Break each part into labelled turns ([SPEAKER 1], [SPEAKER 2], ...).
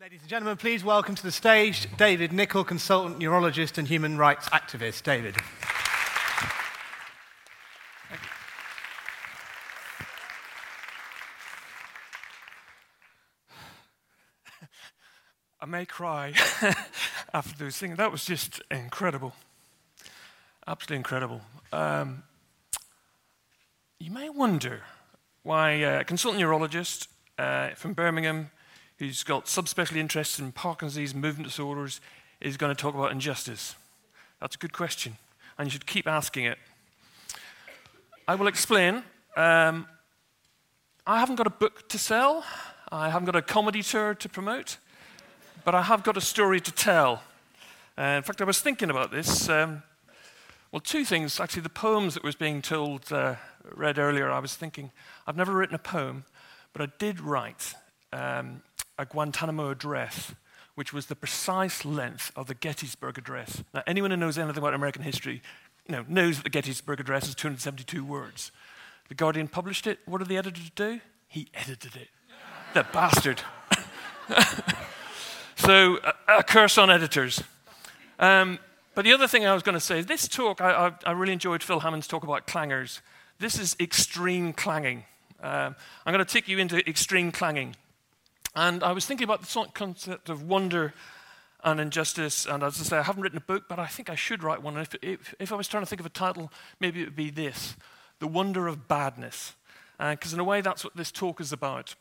[SPEAKER 1] Ladies and gentlemen, please welcome to the stage David Nicholl, consultant neurologist and human rights activist. David.
[SPEAKER 2] I may cry after those things. That was just incredible. Absolutely incredible. Um, you may wonder why a consultant neurologist uh, from Birmingham who's got subspecialty interests in Parkinson's disease movement disorders is going to talk about injustice? That's a good question, and you should keep asking it. I will explain. Um, I haven't got a book to sell, I haven't got a comedy tour to promote, but I have got a story to tell. Uh, in fact, I was thinking about this. Um, well, two things. Actually, the poems that was being told, uh, read earlier, I was thinking, I've never written a poem, but I did write um, a Guantanamo address, which was the precise length of the Gettysburg Address. Now, anyone who knows anything about American history you know, knows that the Gettysburg Address is 272 words. The Guardian published it. What did the editor do? He edited it. the bastard. so, a, a, curse on editors. Um, but the other thing I was going to say is this talk, I, I, I, really enjoyed Phil Hammond's talk about clangers. This is extreme clanging. Um, I'm going to take you into extreme clanging. And I was thinking about the concept of wonder and injustice. And as I say, I haven't written a book, but I think I should write one. If, if, if I was trying to think of a title, maybe it would be this The Wonder of Badness. Because uh, in a way, that's what this talk is about.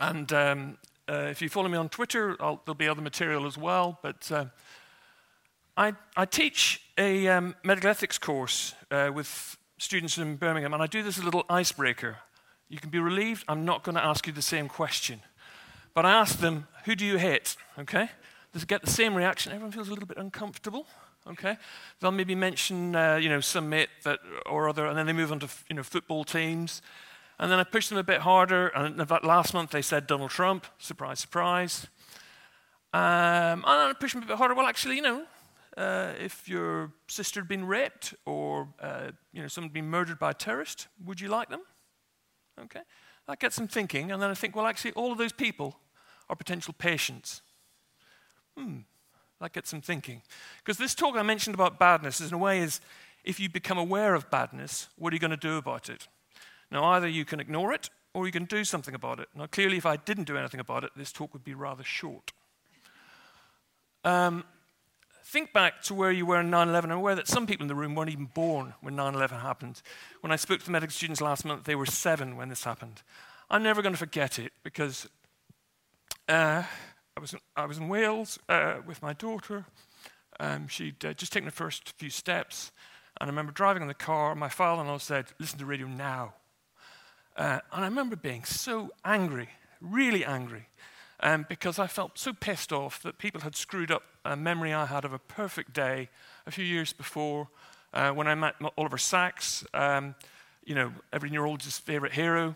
[SPEAKER 2] And um, uh, if you follow me on Twitter, I'll, there'll be other material as well. But uh, I, I, teach a um, medical ethics course uh, with students in Birmingham, and I do this a little icebreaker. You can be relieved, I'm not going to ask you the same question. But I asked them, who do you hate? Okay? They get the same reaction. Everyone feels a little bit uncomfortable. Okay? They'll maybe mention, uh, you know, some mate that or other, and then they move on to, you know, football teams. And then I push them a bit harder. And last month they said Donald Trump. Surprise, surprise. Um, and I push them a bit harder. Well, actually, you know, uh, if your sister had been raped or, uh, you know, someone had been murdered by a terrorist, would you like them? Okay? That gets them thinking. And then I think, well, actually, all of those people or potential patients? Hmm, that gets them thinking. Because this talk I mentioned about badness is, in a way, is if you become aware of badness, what are you going to do about it? Now, either you can ignore it or you can do something about it. Now, clearly, if I didn't do anything about it, this talk would be rather short. Um, think back to where you were in 9 11. I'm aware that some people in the room weren't even born when 9 11 happened. When I spoke to the medical students last month, they were seven when this happened. I'm never going to forget it because uh, I, was in, I was in Wales uh, with my daughter. Um, she'd uh, just taken the first few steps. And I remember driving in the car. My father in law said, Listen to radio now. Uh, and I remember being so angry, really angry, um, because I felt so pissed off that people had screwed up a memory I had of a perfect day a few years before uh, when I met Oliver Sacks, um, you know, every neurologist's favorite hero.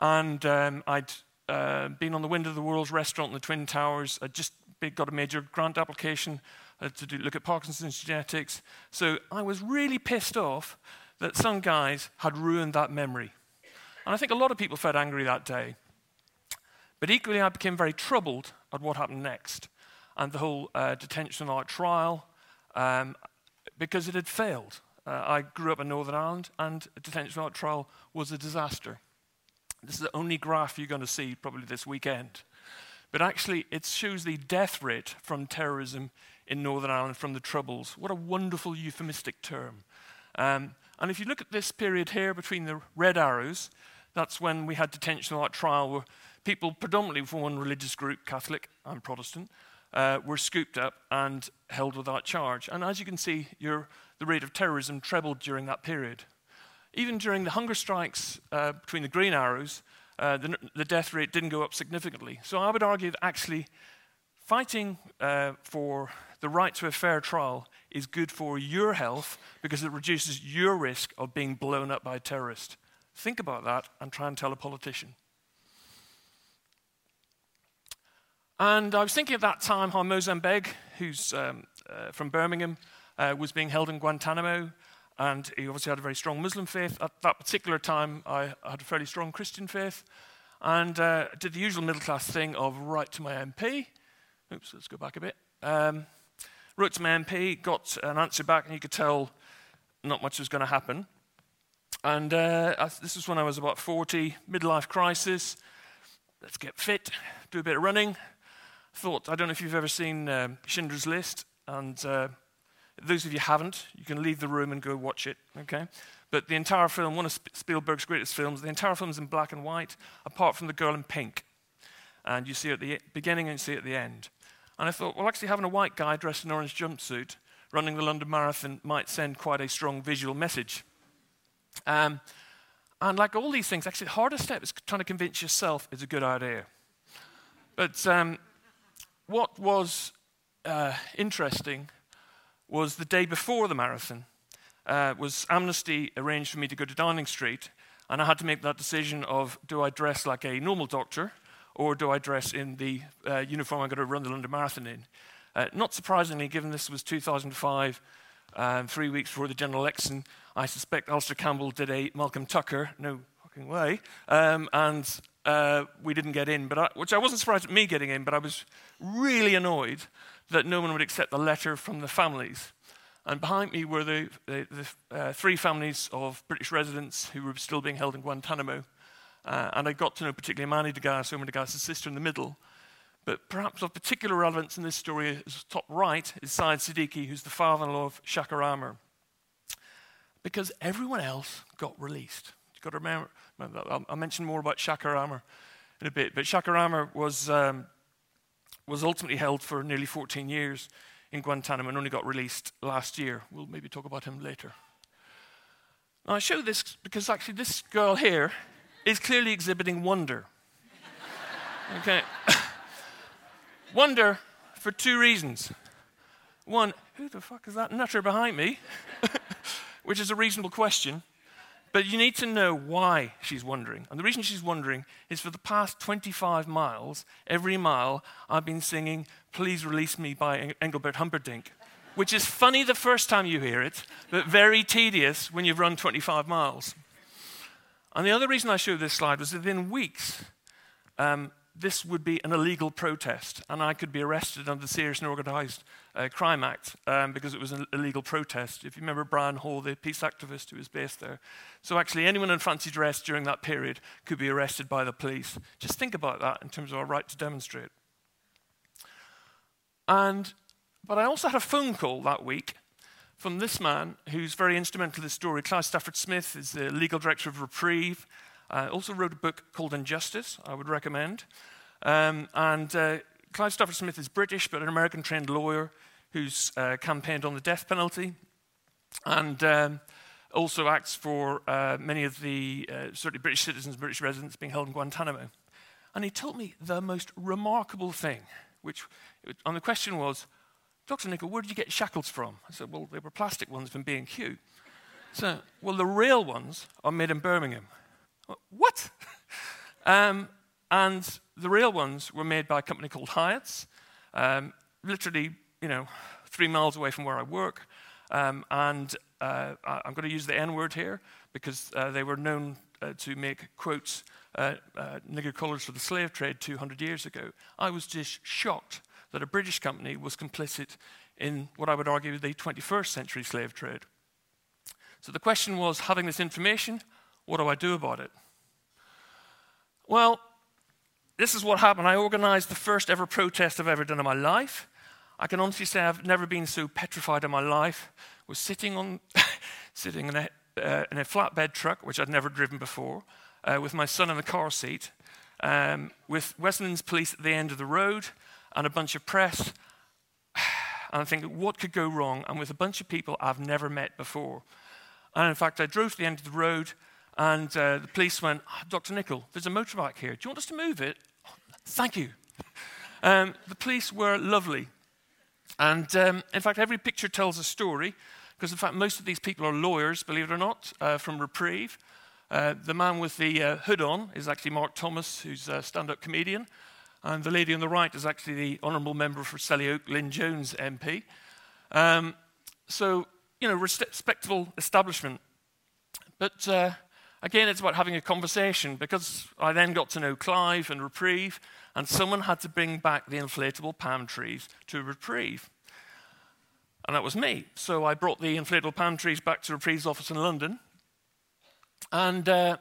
[SPEAKER 2] And um, I'd uh, been on the Windows on the World's restaurant in the Twin Towers. I just got a major grant application uh, to do, look at Parkinson's genetics. So I was really pissed off that some guys had ruined that memory. And I think a lot of people felt angry that day. But equally, I became very troubled at what happened next and the whole uh, detention art trial um, because it had failed. Uh, I grew up in Northern Ireland, and a detention art trial was a disaster. This is the only graph you're going to see probably this weekend. But actually, it shows the death rate from terrorism in Northern Ireland from the Troubles. What a wonderful euphemistic term. Um, and if you look at this period here between the red arrows, that's when we had detention art trial where people, predominantly from one religious group, Catholic and Protestant, uh, were scooped up and held without charge. And as you can see, your, the rate of terrorism trebled during that period. Even during the hunger strikes uh, between the green arrows, uh, the, the, death rate didn't go up significantly. So I would argue that actually fighting uh, for the right to a fair trial is good for your health because it reduces your risk of being blown up by a terrorist. Think about that and try and tell a politician. And I was thinking at that time how Moazzam Begg, who's um, uh, from Birmingham, uh, was being held in Guantanamo. And he obviously had a very strong Muslim faith. At that particular time, I had a fairly strong Christian faith. and uh, did the usual middle class thing of write to my MP. Oops, let's go back a bit. Um, wrote to my MP, got an answer back, and you could tell not much was going to happen. And uh, this was when I was about 40, midlife crisis. Let's get fit, do a bit of running. Thought, I don't know if you've ever seen um, Schindler's List, and uh, those of you haven't, you can leave the room and go watch it, okay? But the entire film, one of Spielberg's greatest films, the entire film is in black and white, apart from the girl in pink. And you see at the beginning and you see at the end. And I thought, well, actually, having a white guy dressed in an orange jumpsuit running the London Marathon might send quite a strong visual message. Um, and like all these things, actually, the hardest step is trying to convince yourself it's a good idea. But um, what was uh, interesting was the day before the marathon uh, was Amnesty arranged for me to go to Downing Street, and I had to make that decision of do I dress like a normal doctor or do I dress in the uh, uniform I'm going to run the London Marathon in? Uh, not surprisingly, given this was 2005, um, three weeks before the general election, I suspect Alastair Campbell did a Malcolm Tucker, no fucking way, um, and uh, we didn't get in, but I, which I wasn't surprised at me getting in, but I was really annoyed that no one would accept the letter from the families. And behind me were the, the, the uh, three families of British residents who were still being held in Guantanamo. Uh, and I got to know particularly Mani Deghayes, Omar Deghayes' sister in the middle. But perhaps of particular relevance in this story is top right is Syed Siddiqui, who's the father-in-law of Shaker Aamer. Because everyone else got released. You've got to remember, I'll, I'll mention more about Shaker Aamer in a bit. But Shaker Aamer was, um, was ultimately held for nearly 14 years in Guantanamo and only got released last year. We'll maybe talk about him later. Now, I show this because actually this girl here is clearly exhibiting wonder. okay. wonder for two reasons. One, who the fuck is that nutter behind me? Which is a reasonable question. But you need to know why she's wondering. And the reason she's wondering is for the past 25 miles, every mile, I've been singing, Please Release Me by Engelbert Humperdinck, which is funny the first time you hear it, but very tedious when you've run 25 miles. And the other reason I showed this slide was within weeks, um, this would be an illegal protest, and I could be arrested under the Serious and Organised uh, Crime Act um, because it was an illegal protest. If you remember Brian Haw, the peace activist who was based there. So, actually, anyone in fancy dress during that period could be arrested by the police. Just think about that in terms of our right to demonstrate. And, but I also had a phone call that week from this man who's very instrumental in this story. Clive Stafford Smith is the legal director of Reprieve. Uh, also wrote a book called Injustice, I would recommend. Um, and uh, Clive Stafford Smith is British, but an American trained lawyer who's uh, campaigned on the death penalty and um, also acts for uh, many of the uh, certainly British citizens, British residents being held in Guantanamo. And he told me the most remarkable thing, which on the question was, Dr. Nicholl, where did you get shackles from? I said, well, they were plastic ones from B&Q. So, well, the real ones are made in Birmingham. What? um, and the real ones were made by a company called Hiatt's, um, literally, you know, three miles away from where I work. Um, and uh, I'm going to use the N word here because uh, they were known uh, to make quotes, uh, uh, nigger collars for the slave trade 200 years ago. I was just shocked that a British company was complicit in what I would argue the 21st century slave trade. So the question was having this information, what do I do about it? Well, this is what happened. I organized the first ever protest I've ever done in my life. I can honestly say I've never been so petrified in my life. I was sitting on, sitting in a, uh, in a flatbed truck, which I'd never driven before, uh, with my son in the car seat, um, with Westlands police at the end of the road, and a bunch of press. And I'm thinking, what could go wrong? And with a bunch of people I've never met before. And in fact, I drove to the end of the road, and uh, the police went, oh, Dr. Nicholl, there's a motorbike here. Do you want us to move it? Thank you. Um, the police were lovely. And um, in fact, every picture tells a story, because in fact, most of these people are lawyers, believe it or not, uh, from Reprieve. Uh, the man with the uh, hood on is actually Mark Thomas, who's a stand up comedian. And the lady on the right is actually the honourable member for Selly Oak, Lynn Jones MP. Um, so, you know, respectable establishment. But uh, Again, it's about having a conversation because I then got to know Clive and Reprieve, and someone had to bring back the inflatable palm trees to Reprieve. And that was me. So I brought the inflatable palm trees back to Reprieve's office in London. And uh,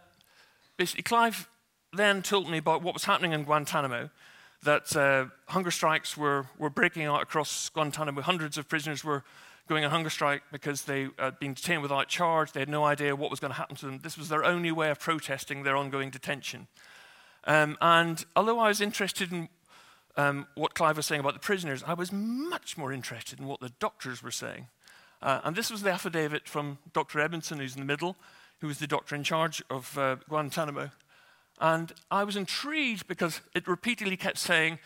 [SPEAKER 2] basically, Clive then told me about what was happening in Guantanamo that uh, hunger strikes were, were breaking out across Guantanamo. Hundreds of prisoners were going on hunger strike because they had been detained without charge. They had no idea what was going to happen to them. This was their only way of protesting their ongoing detention. Um, and although I was interested in um, what Clive was saying about the prisoners, I was much more interested in what the doctors were saying. Uh, and this was the affidavit from Dr. Edmondson, who's in the middle, who was the doctor in charge of uh, Guantanamo. And I was intrigued because it repeatedly kept saying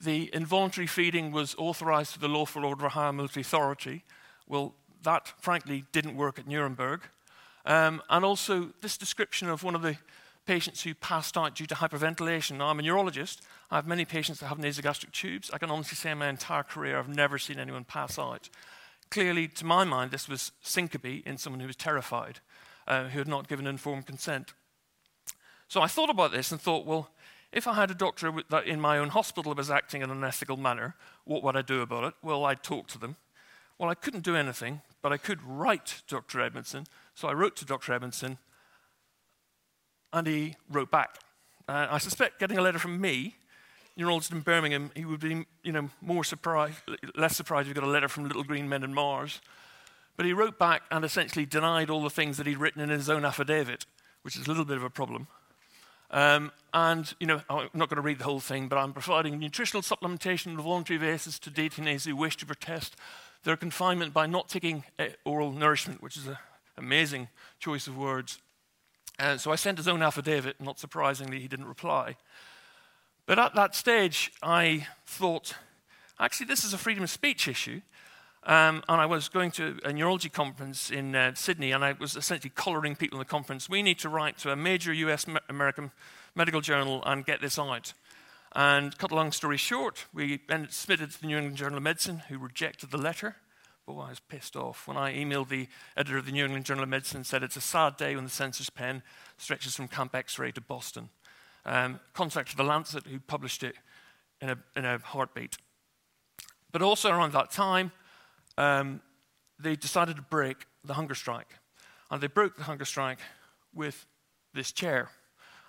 [SPEAKER 2] the involuntary feeding was authorized to the lawful order of higher military authority. Well, that frankly didn't work at Nuremberg. Um, and also, this description of one of the patients who passed out due to hyperventilation. Now, I'm a neurologist. I have many patients that have nasogastric tubes. I can honestly say in my entire career, I've never seen anyone pass out. Clearly, to my mind, this was syncope in someone who was terrified, uh, who had not given informed consent. So I thought about this and thought, well, if I had a doctor that in my own hospital was acting in an unethical manner, what would I do about it? Well, I'd talk to them. Well, I couldn't do anything, but I could write Dr. Edmondson. So I wrote to Dr. Edmondson, and he wrote back. Uh, I suspect getting a letter from me, neurologist in Birmingham, he would be you know, more surprised, less surprised if he got a letter from Little Green Men in Mars. But he wrote back and essentially denied all the things that he'd written in his own affidavit, which is a little bit of a problem. Um, and, you know, I'm not going to read the whole thing, but I'm providing nutritional supplementation on a voluntary basis to detainees who wish to protest their confinement by not taking uh, oral nourishment, which is an amazing choice of words. And so I sent his own affidavit, not surprisingly, he didn't reply. But at that stage, I thought, actually, this is a freedom of speech issue. Um, and I was going to a neurology conference in uh, Sydney, and I was essentially collaring people in the conference. We need to write to a major US me- American medical journal and get this out. And cut a long story short, we submitted to the New England Journal of Medicine, who rejected the letter. Oh, I was pissed off when I emailed the editor of the New England Journal of Medicine and said it's a sad day when the censor's pen stretches from Camp X-ray to Boston. Um, contacted the Lancet, who published it in a, in a heartbeat. But also around that time, um, they decided to break the hunger strike. And they broke the hunger strike with this chair.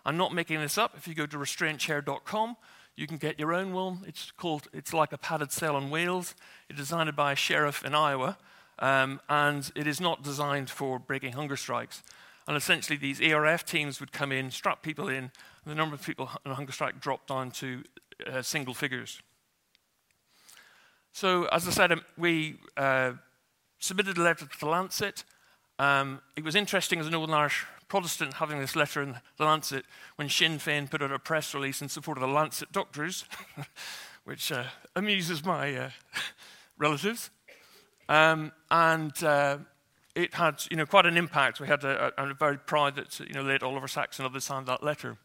[SPEAKER 2] I'm not making this up. If you go to restraintchair.com, you can get your own one. It's called, it's like a padded cell on wheels. It's designed by a sheriff in Iowa, um, and it is not designed for breaking hunger strikes. And essentially, these ARF teams would come in, strap people in, and the number of people on hunger strike dropped down to uh, single figures. So, as I said, um, we uh, submitted a letter to the Lancet. Um, it was interesting as a Northern Irish Protestant having this letter in the Lancet when Sinn Féin put out a press release in support of the Lancet doctors, which uh, amuses my uh, relatives. Um, and uh, it had you know, quite an impact. We had a, very proud that you know, late Oliver Sacks and others signed that letter.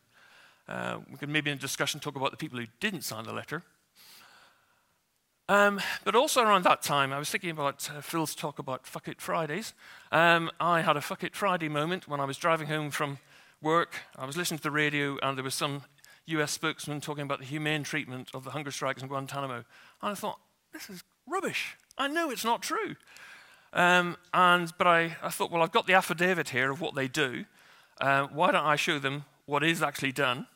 [SPEAKER 2] Uh, we could maybe in discussion talk about the people who didn't sign the letter. Um, but also around that time, I was thinking about uh, Phil's talk about Fuck It Fridays. Um, I had a Fuck It Friday moment when I was driving home from work. I was listening to the radio, and there was some US spokesman talking about the humane treatment of the hunger strikers in Guantanamo. And I thought, this is rubbish. I know it's not true. Um, and, but I, I, thought, well, I've got the affidavit here of what they do. Uh, why don't I show them what is actually done?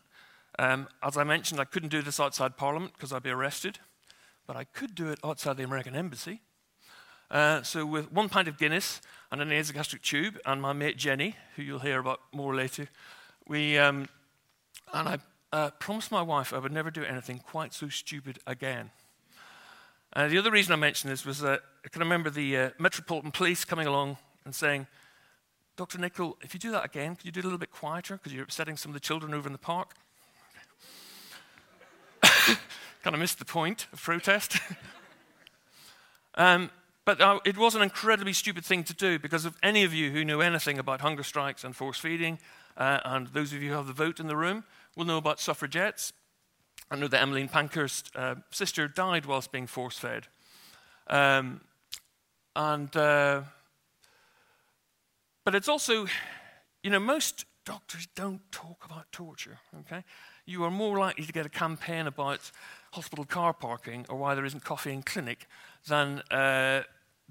[SPEAKER 2] Um, as I mentioned, I couldn't do this outside Parliament because I'd be arrested but I could do it outside the American embassy. Uh, so, with one pint of Guinness and a nasogastric tube, and my mate Jenny, who you'll hear about more later, we um, and I uh, promised my wife I would never do anything quite so stupid again. Uh, the other reason I mentioned this was that I can remember the uh, Metropolitan Police coming along and saying, Dr. Nicholl, if you do that again, could you do it a little bit quieter because you're upsetting some of the children over in the park? kind of missed the point of protest. um, but uh, it was an incredibly stupid thing to do because of any of you who knew anything about hunger strikes and force feeding, uh, and those of you who have the vote in the room will know about suffragettes. I know that Emmeline Pankhurst's uh, sister died whilst being force fed. Um, and, uh, but it's also, you know, most doctors don't talk about torture, okay? You are more likely to get a campaign about hospital car parking or why there isn't coffee in clinic than uh,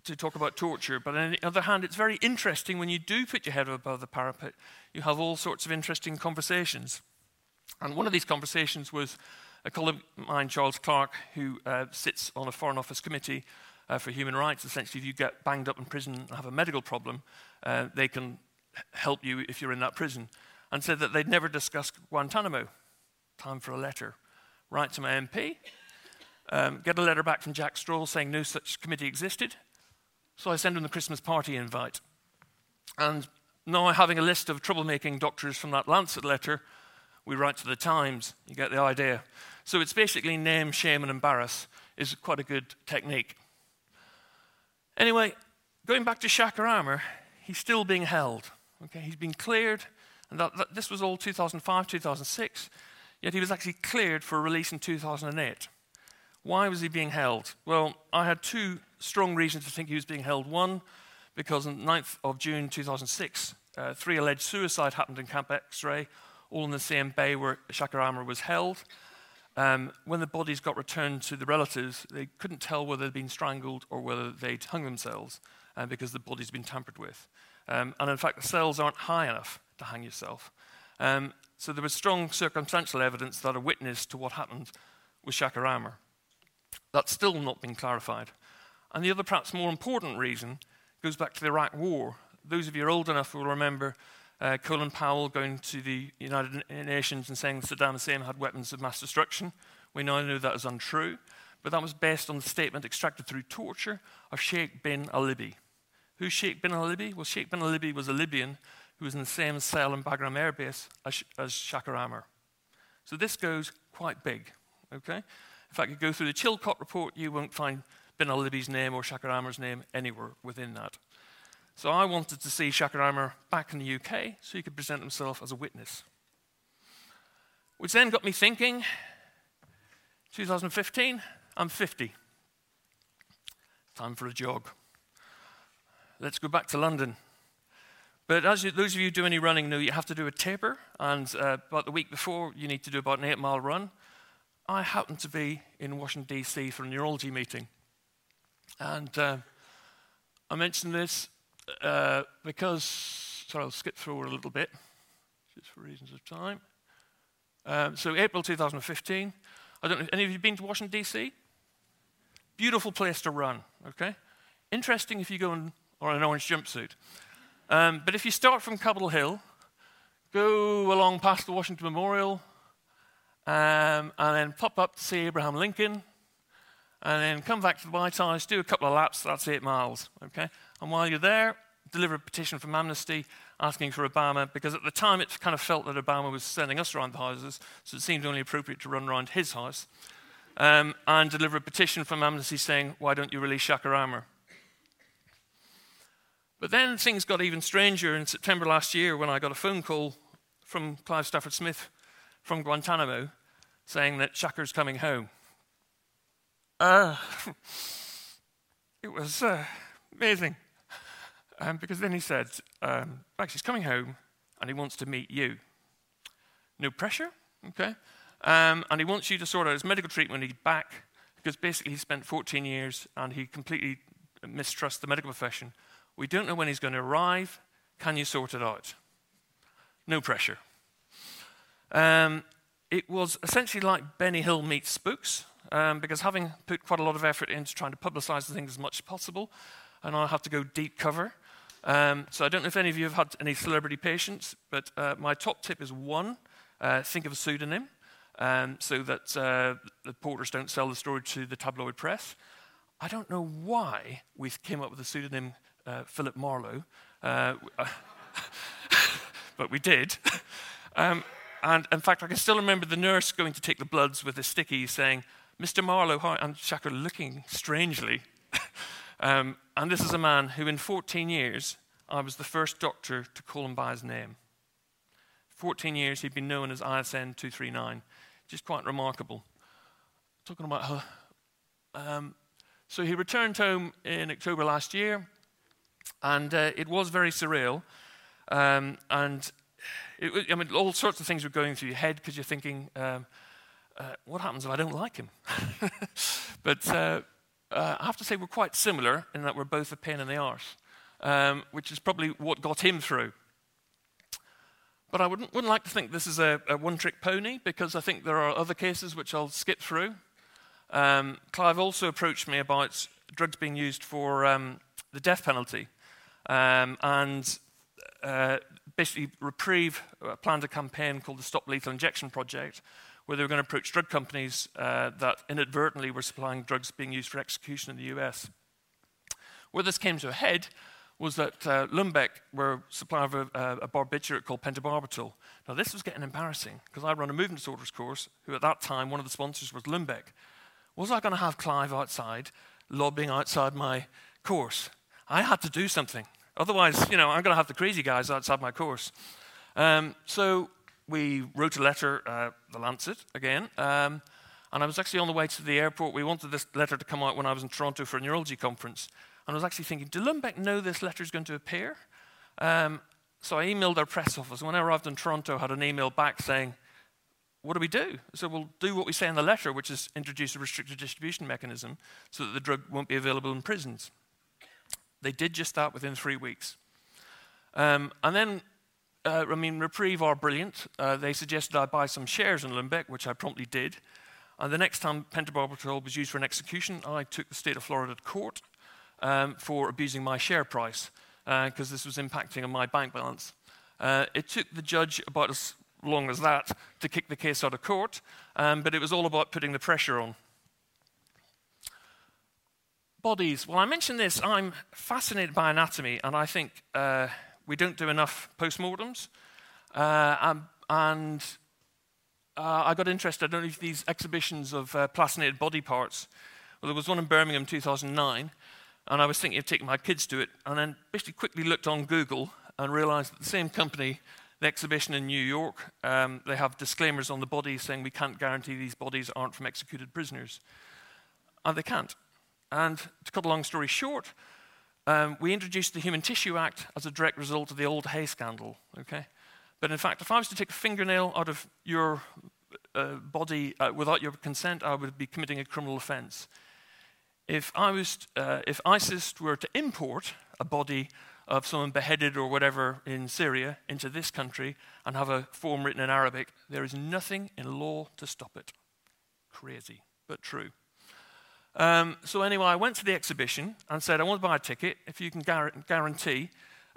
[SPEAKER 2] to talk about torture. But on the other hand, it's very interesting when you do put your head above the parapet, you have all sorts of interesting conversations. And one of these conversations was a colleague of mine, Charles Clark, who uh, sits on a Foreign Office committee uh, for human rights. Essentially, if you get banged up in prison and have a medical problem, uh, they can help you if you're in that prison. And said that they'd never discussed Guantanamo. Time for a letter. Write to my MP, um, get a letter back from Jack Straw saying no such committee existed. So I send him the Christmas party invite. And now, having a list of troublemaking doctors from that Lancet letter, we write to the Times. You get the idea. So it's basically name, shame, and embarrass is quite a good technique. Anyway, going back to Shaker Aamer, he's still being held. Okay, he's been cleared, and that, that, this was all 2005, 2006. Yet he was actually cleared for release in 2008. Why was he being held? Well, I had two strong reasons to think he was being held. One, because on the 9th of June 2006, uh, three alleged suicide happened in Camp X-ray, all in the same bay where Shaker Aamer was held. Um, when the bodies got returned to the relatives, they couldn't tell whether they'd been strangled or whether they'd hung themselves uh, because the bodies had been tampered with. Um, and in fact, the cells aren't high enough to hang yourself. Um, so there was strong circumstantial evidence that a witness to what happened was Shaker Aamer. That's still not been clarified. And the other, perhaps more important reason, goes back to the Iraq War. Those of you old enough will remember uh, Colin Powell going to the United Nations and saying Saddam Hussein had weapons of mass destruction. We now know that is untrue, but that was based on the statement extracted through torture of Sheikh bin al-Libi. Who's Sheikh bin al-Libi? Well, Sheikh bin al-Libi was a Libyan who was in the same cell in Bagram Air Base as, as Aamer. So this goes quite big, okay? In fact, you go through the Chilcot report, you won't find bin al-Libi's name or Shaker Aamer's name anywhere within that. So I wanted to see Shaker Aamer back in the UK so he could present himself as a witness. Which then got me thinking 2015, I'm 50. Time for a jog. Let's go back to London. But as you, those of you who do any running know, you have to do a taper, and uh, about the week before, you need to do about an eight mile run. I happened to be in Washington, D.C. for a neurology meeting. And uh, I mention this uh, because, sorry, I'll skip through a little bit, just for reasons of time. Um, so, April 2015. I don't know, if any of you been to Washington, D.C.? Beautiful place to run, okay? Interesting if you go in or an orange jumpsuit. Um, but if you start from Capitol Hill, go along past the Washington Memorial, um, and then pop up to see Abraham Lincoln, and then come back to the White House, do a couple of laps, that's eight miles, okay? And while you're there, deliver a petition from Amnesty asking for Obama, because at the time it kind of felt that Obama was sending us around the houses, so it seemed only appropriate to run around his house, um, and deliver a petition from Amnesty saying, why don't you release Shaker Aamer? But then things got even stranger in September last year when I got a phone call from Clive Stafford Smith from Guantanamo saying that Shaker's coming home. Uh, it was uh, amazing. Um, because then he said, um, Max, he's coming home and he wants to meet you. No pressure, okay? Um, and he wants you to sort out his medical treatment when he's back because basically he spent 14 years and he completely mistrusts the medical profession. We don't know when he's going to arrive. Can you sort it out? No pressure. Um, it was essentially like Benny Hill meets Spooks um, because having put quite a lot of effort into trying to publicize the thing as much as possible, and I have to go deep cover. Um, so I don't know if any of you have had any celebrity patients, but uh, my top tip is one, uh, think of a pseudonym um, so that uh, the porters don't sell the story to the tabloid press. I don't know why we came up with the pseudonym uh, Philip Marlowe, uh, but we did. Um, and in fact, I can still remember the nurse going to take the bloods with a sticky saying, Mr. Marlowe, and Shaker looking strangely. um, and this is a man who, in 14 years, I was the first doctor to call him by his name. 14 years he'd been known as ISN 239, which is quite remarkable. Talking about her. Um, so he returned home in October last year, and uh, it was very surreal. Um, and it, I mean, all sorts of things were going through your head because you're thinking, um, uh, what happens if I don't like him? but uh, uh, I have to say we're quite similar in that we're both a pain in the arse, um, which is probably what got him through. But I wouldn't, wouldn't like to think this is a, a one trick pony because I think there are other cases which I'll skip through. Um, Clive also approached me about drugs being used for um, the death penalty. Um, and uh, basically, Reprieve planned a campaign called the Stop Lethal Injection Project, where they were going to approach drug companies uh, that inadvertently were supplying drugs being used for execution in the US. Where this came to a head was that uh, were supplier of a, a, barbiturate called pentobarbital. Now, this was getting embarrassing because I run a movement disorders course, who at that time, one of the sponsors was Lundbeck. Was I going to have Clive outside, lobbying outside my course? I had to do something. Otherwise, you know, I'm going to have the crazy guys outside my course. Um, so we wrote a letter, uh, the Lancet again, um, and I was actually on the way to the airport. We wanted this letter to come out when I was in Toronto for a neurology conference. And I was actually thinking, do Lundbeck know this letter is going to appear? Um, so I emailed our press office. When I arrived in Toronto, I had an email back saying, what do we do? So we'll do what we say in the letter, which is introduce a restricted distribution mechanism so that the drug won't be available in prisons. They did just that within three weeks. Um, and then, uh, I mean, Reprieve are brilliant. Uh, they suggested I buy some shares in Lundbeck, which I promptly did. And the next time pentobarbital was used for an execution, I took the state of Florida to court um, for abusing my share price because uh, this was impacting on my bank balance. Uh, it took the judge about as long as that to kick the case out of court, um, but it was all about putting the pressure on. Bodies. Well, I mentioned this. I'm fascinated by anatomy, and I think uh, we don't do enough postmortems. Uh, um, and uh, I got interested. I don't know if these exhibitions of uh, plastinated body parts. Well, there was one in Birmingham 2009, and I was thinking of taking my kids to it, and then basically quickly looked on Google and realized that the same company, the exhibition in New York, um, they have disclaimers on the bodies saying we can't guarantee these bodies aren't from executed prisoners. And they can't. And to cut a long story short, um, we introduced the Human Tissue Act as a direct result of the Alder Hey scandal. Okay, but in fact, if I was to take a fingernail out of your uh, body uh, without your consent, I would be committing a criminal offence. If I was, uh, if ISIS were to import a body of someone beheaded or whatever in Syria into this country and have a form written in Arabic, there is nothing in law to stop it. Crazy, but true. Um, so anyway, I went to the exhibition and said, I want to buy a ticket if you can gar- guarantee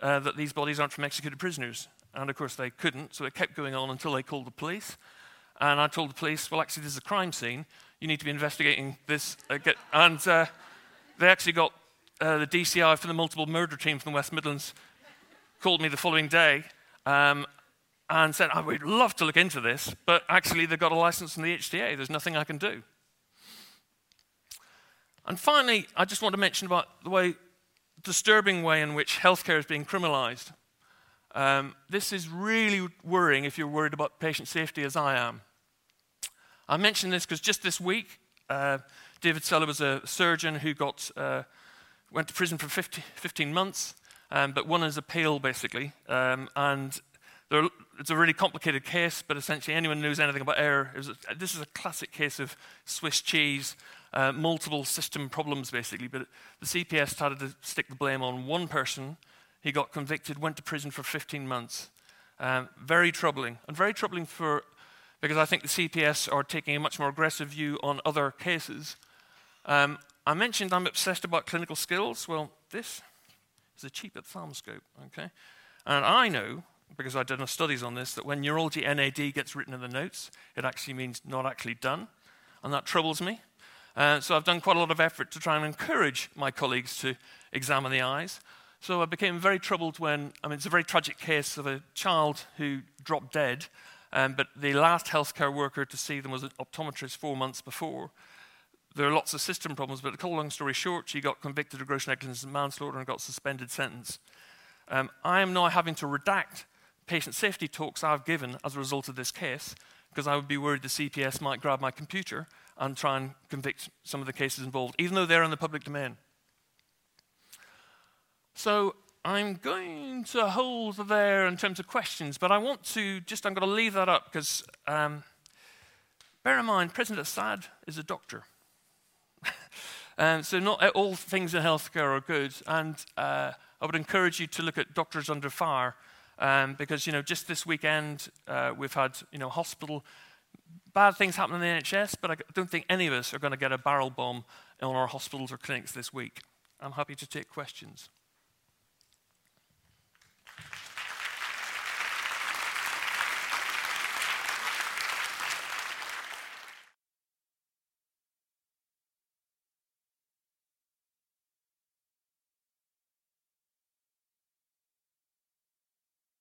[SPEAKER 2] uh, that these bodies aren't from executed prisoners. And of course, they couldn't, so it kept going on until they called the police. And I told the police, well, actually, this is a crime scene. You need to be investigating this. Uh, and uh, they actually got uh, the DCI from the multiple murder team from the West Midlands, called me the following day um, and said, I would love to look into this, but actually, they've got a license from the HTA. There's nothing I can do. And finally, I just want to mention about the way, disturbing way in which healthcare is being criminalized. Um, this is really worrying if you're worried about patient safety, as I am. I mention this because just this week, uh, David Sellu was a surgeon who got, uh, went to prison for 50, 15 months, um, but won his appeal, basically. Um, and there, it's a really complicated case, but essentially anyone who knows anything about air, a, this is a classic case of Swiss cheese uh, multiple system problems, basically. But the CPS started to stick the blame on one person. He got convicted, went to prison for 15 months. Um, very troubling, and very troubling for because I think the CPS are taking a much more aggressive view on other cases. Um, I mentioned I'm obsessed about clinical skills. Well, this is a cheap ophthalmoscope, okay? And I know, because I've done studies on this, that when neurology NAD gets written in the notes, it actually means not actually done. And that troubles me. Uh, so I've done quite a lot of effort to try and encourage my colleagues to examine the eyes. So I became very troubled when, I mean, it's a very tragic case of a child who dropped dead, um, but the last healthcare worker to see them was an optometrist four months before. There are lots of system problems, but to cut a long story short, she got convicted of gross negligence and manslaughter and got suspended sentence. Um, I am now having to redact patient safety talks I've given as a result of this case because I would be worried the CPS might grab my computer and try and convict some of the cases involved, even though they're in the public domain. So I'm going to hold there in terms of questions, but I want to just, I'm going to leave that up because um, bear in mind, President Assad is a doctor. um, so, not all things in healthcare are good. And uh, I would encourage you to look at Doctors Under Fire um, because, you know, just this weekend uh, we've had, you know, hospital, bad things happen in the NHS, but I don't think any of us are going to get a barrel bomb on our hospitals or clinics this week. I'm happy to take questions.